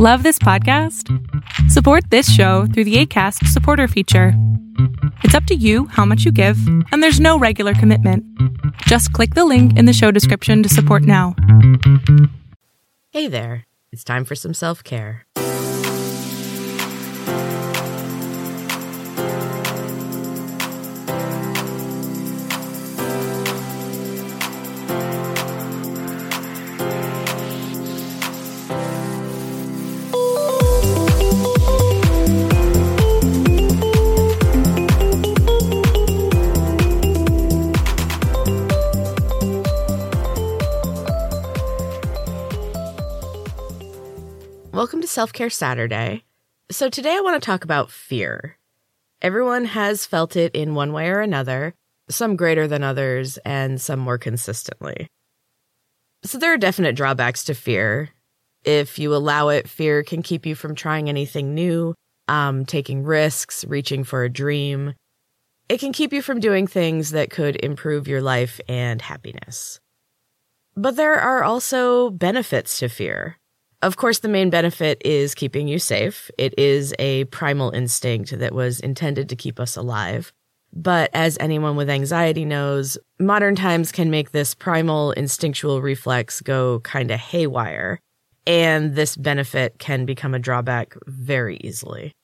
Love this podcast? Support this show through the ACAST supporter feature. It's up to you how much you give, and there's no regular commitment. Just click the link in the show description to support now. Hey there, it's time for some self care. Welcome to Self Care Saturday. So, today I want to talk about fear. Everyone has felt it in one way or another, some greater than others, and some more consistently. So, there are definite drawbacks to fear. If you allow it, fear can keep you from trying anything new, um, taking risks, reaching for a dream. It can keep you from doing things that could improve your life and happiness. But there are also benefits to fear. Of course, the main benefit is keeping you safe. It is a primal instinct that was intended to keep us alive. But as anyone with anxiety knows, modern times can make this primal instinctual reflex go kind of haywire. And this benefit can become a drawback very easily.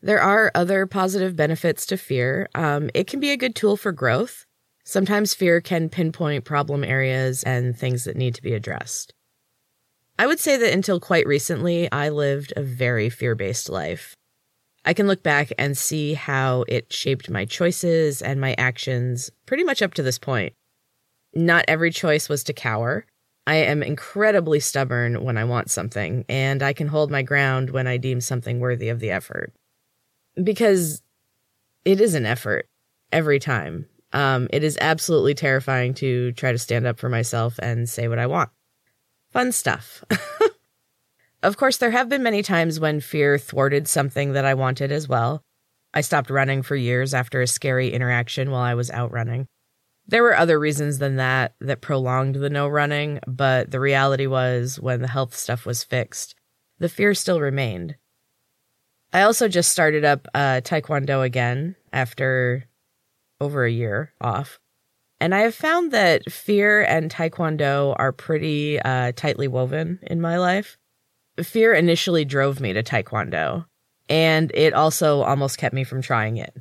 There are other positive benefits to fear. Um, it can be a good tool for growth. Sometimes fear can pinpoint problem areas and things that need to be addressed. I would say that until quite recently, I lived a very fear based life. I can look back and see how it shaped my choices and my actions pretty much up to this point. Not every choice was to cower. I am incredibly stubborn when I want something, and I can hold my ground when I deem something worthy of the effort. Because it is an effort every time. Um, it is absolutely terrifying to try to stand up for myself and say what I want. Fun stuff. of course, there have been many times when fear thwarted something that I wanted as well. I stopped running for years after a scary interaction while I was out running. There were other reasons than that that prolonged the no running, but the reality was when the health stuff was fixed, the fear still remained. I also just started up uh, Taekwondo again after over a year off. And I have found that fear and taekwondo are pretty uh, tightly woven in my life. Fear initially drove me to taekwondo, and it also almost kept me from trying it.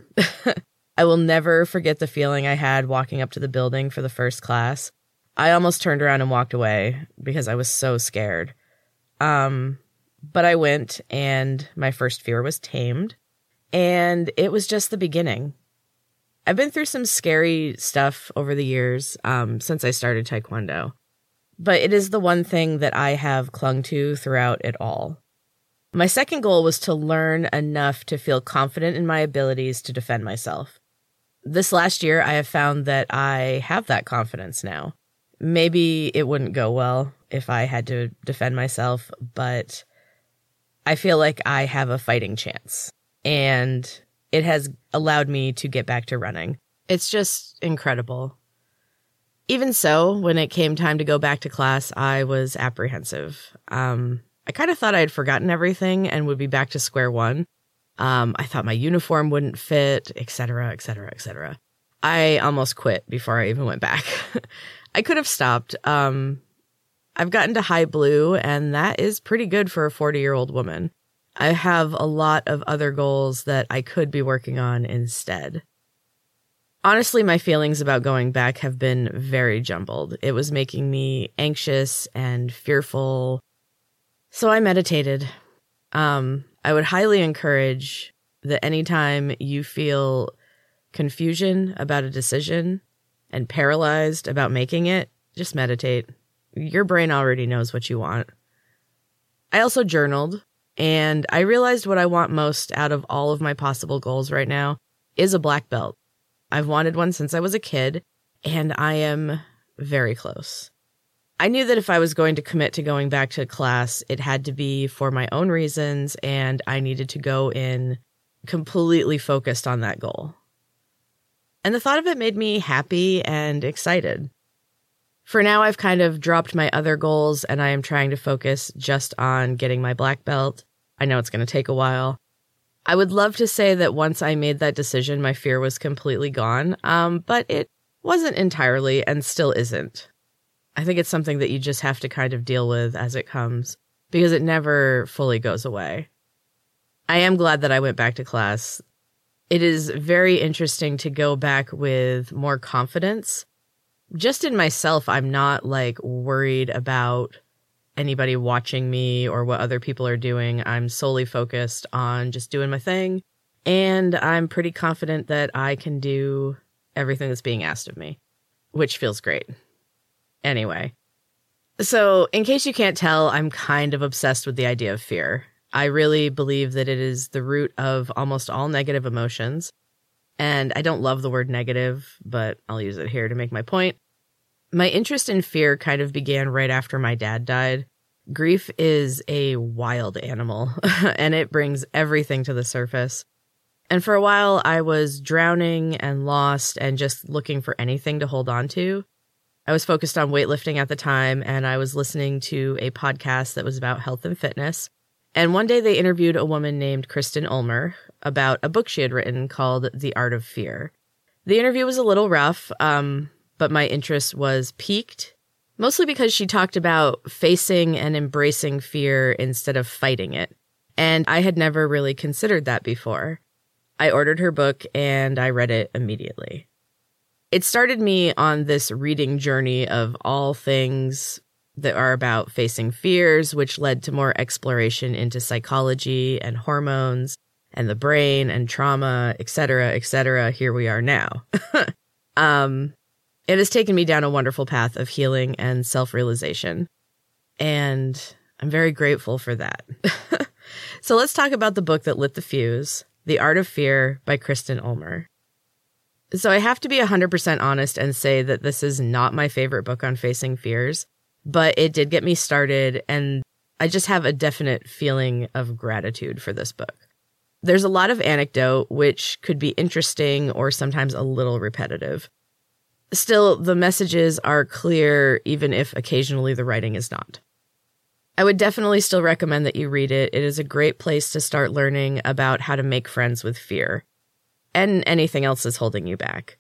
I will never forget the feeling I had walking up to the building for the first class. I almost turned around and walked away because I was so scared. Um, but I went, and my first fear was tamed, and it was just the beginning. I've been through some scary stuff over the years um, since I started Taekwondo, but it is the one thing that I have clung to throughout it all. My second goal was to learn enough to feel confident in my abilities to defend myself. This last year, I have found that I have that confidence now. Maybe it wouldn't go well if I had to defend myself, but I feel like I have a fighting chance. And it has allowed me to get back to running. It's just incredible. Even so, when it came time to go back to class, I was apprehensive. Um, I kind of thought I had forgotten everything and would be back to square one. Um, I thought my uniform wouldn't fit, etc., etc., etc. I almost quit before I even went back. I could have stopped. Um, I've gotten to high blue, and that is pretty good for a 40 year old woman. I have a lot of other goals that I could be working on instead. Honestly, my feelings about going back have been very jumbled. It was making me anxious and fearful. So I meditated. Um, I would highly encourage that anytime you feel confusion about a decision and paralyzed about making it, just meditate. Your brain already knows what you want. I also journaled. And I realized what I want most out of all of my possible goals right now is a black belt. I've wanted one since I was a kid, and I am very close. I knew that if I was going to commit to going back to class, it had to be for my own reasons, and I needed to go in completely focused on that goal. And the thought of it made me happy and excited. For now, I've kind of dropped my other goals and I am trying to focus just on getting my black belt. I know it's going to take a while. I would love to say that once I made that decision, my fear was completely gone, um, but it wasn't entirely and still isn't. I think it's something that you just have to kind of deal with as it comes because it never fully goes away. I am glad that I went back to class. It is very interesting to go back with more confidence. Just in myself, I'm not like worried about anybody watching me or what other people are doing. I'm solely focused on just doing my thing. And I'm pretty confident that I can do everything that's being asked of me, which feels great. Anyway, so in case you can't tell, I'm kind of obsessed with the idea of fear. I really believe that it is the root of almost all negative emotions. And I don't love the word negative, but I'll use it here to make my point. My interest in fear kind of began right after my dad died. Grief is a wild animal, and it brings everything to the surface. And for a while, I was drowning and lost and just looking for anything to hold on to. I was focused on weightlifting at the time, and I was listening to a podcast that was about health and fitness. And one day they interviewed a woman named Kristen Ulmer about a book she had written called The Art of Fear. The interview was a little rough, um, but my interest was piqued, mostly because she talked about facing and embracing fear instead of fighting it. And I had never really considered that before. I ordered her book and I read it immediately. It started me on this reading journey of all things that are about facing fears, which led to more exploration into psychology and hormones and the brain and trauma, etc., etc. Here we are now. um, it has taken me down a wonderful path of healing and self realization. And I'm very grateful for that. so let's talk about the book that lit the fuse the Art of Fear by Kristen Ulmer. So I have to be 100% honest and say that this is not my favorite book on facing fears, but it did get me started and I just have a definite feeling of gratitude for this book. There's a lot of anecdote, which could be interesting or sometimes a little repetitive. Still, the messages are clear, even if occasionally the writing is not. I would definitely still recommend that you read it. It is a great place to start learning about how to make friends with fear and anything else that's holding you back.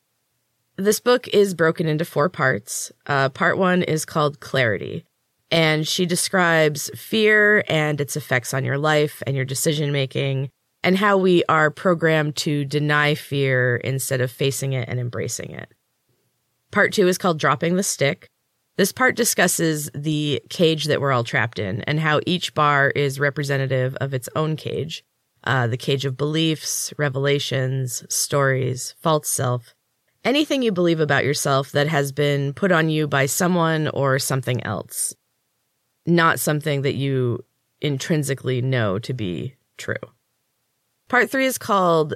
This book is broken into four parts. Uh, part one is called Clarity, and she describes fear and its effects on your life and your decision making, and how we are programmed to deny fear instead of facing it and embracing it. Part two is called Dropping the Stick, this part discusses the cage that we're all trapped in and how each bar is representative of its own cage uh, the cage of beliefs, revelations, stories, false self, anything you believe about yourself that has been put on you by someone or something else, not something that you intrinsically know to be true. Part three is called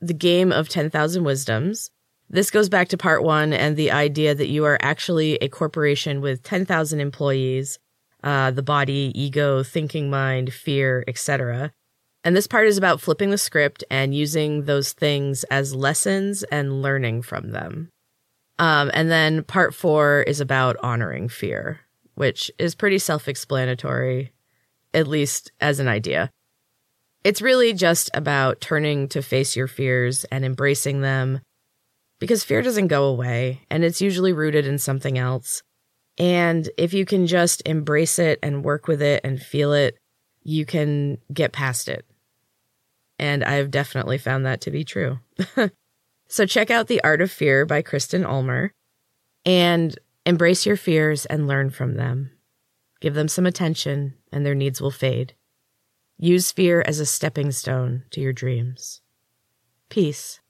The Game of 10,000 Wisdoms. This goes back to part one and the idea that you are actually a corporation with 10,000 employees, uh, the body, ego, thinking mind, fear, etc. And this part is about flipping the script and using those things as lessons and learning from them. Um, and then part four is about honoring fear, which is pretty self explanatory, at least as an idea. It's really just about turning to face your fears and embracing them because fear doesn't go away and it's usually rooted in something else. And if you can just embrace it and work with it and feel it, you can get past it. And I've definitely found that to be true. so check out The Art of Fear by Kristen Ulmer and embrace your fears and learn from them. Give them some attention and their needs will fade. Use fear as a stepping stone to your dreams. Peace.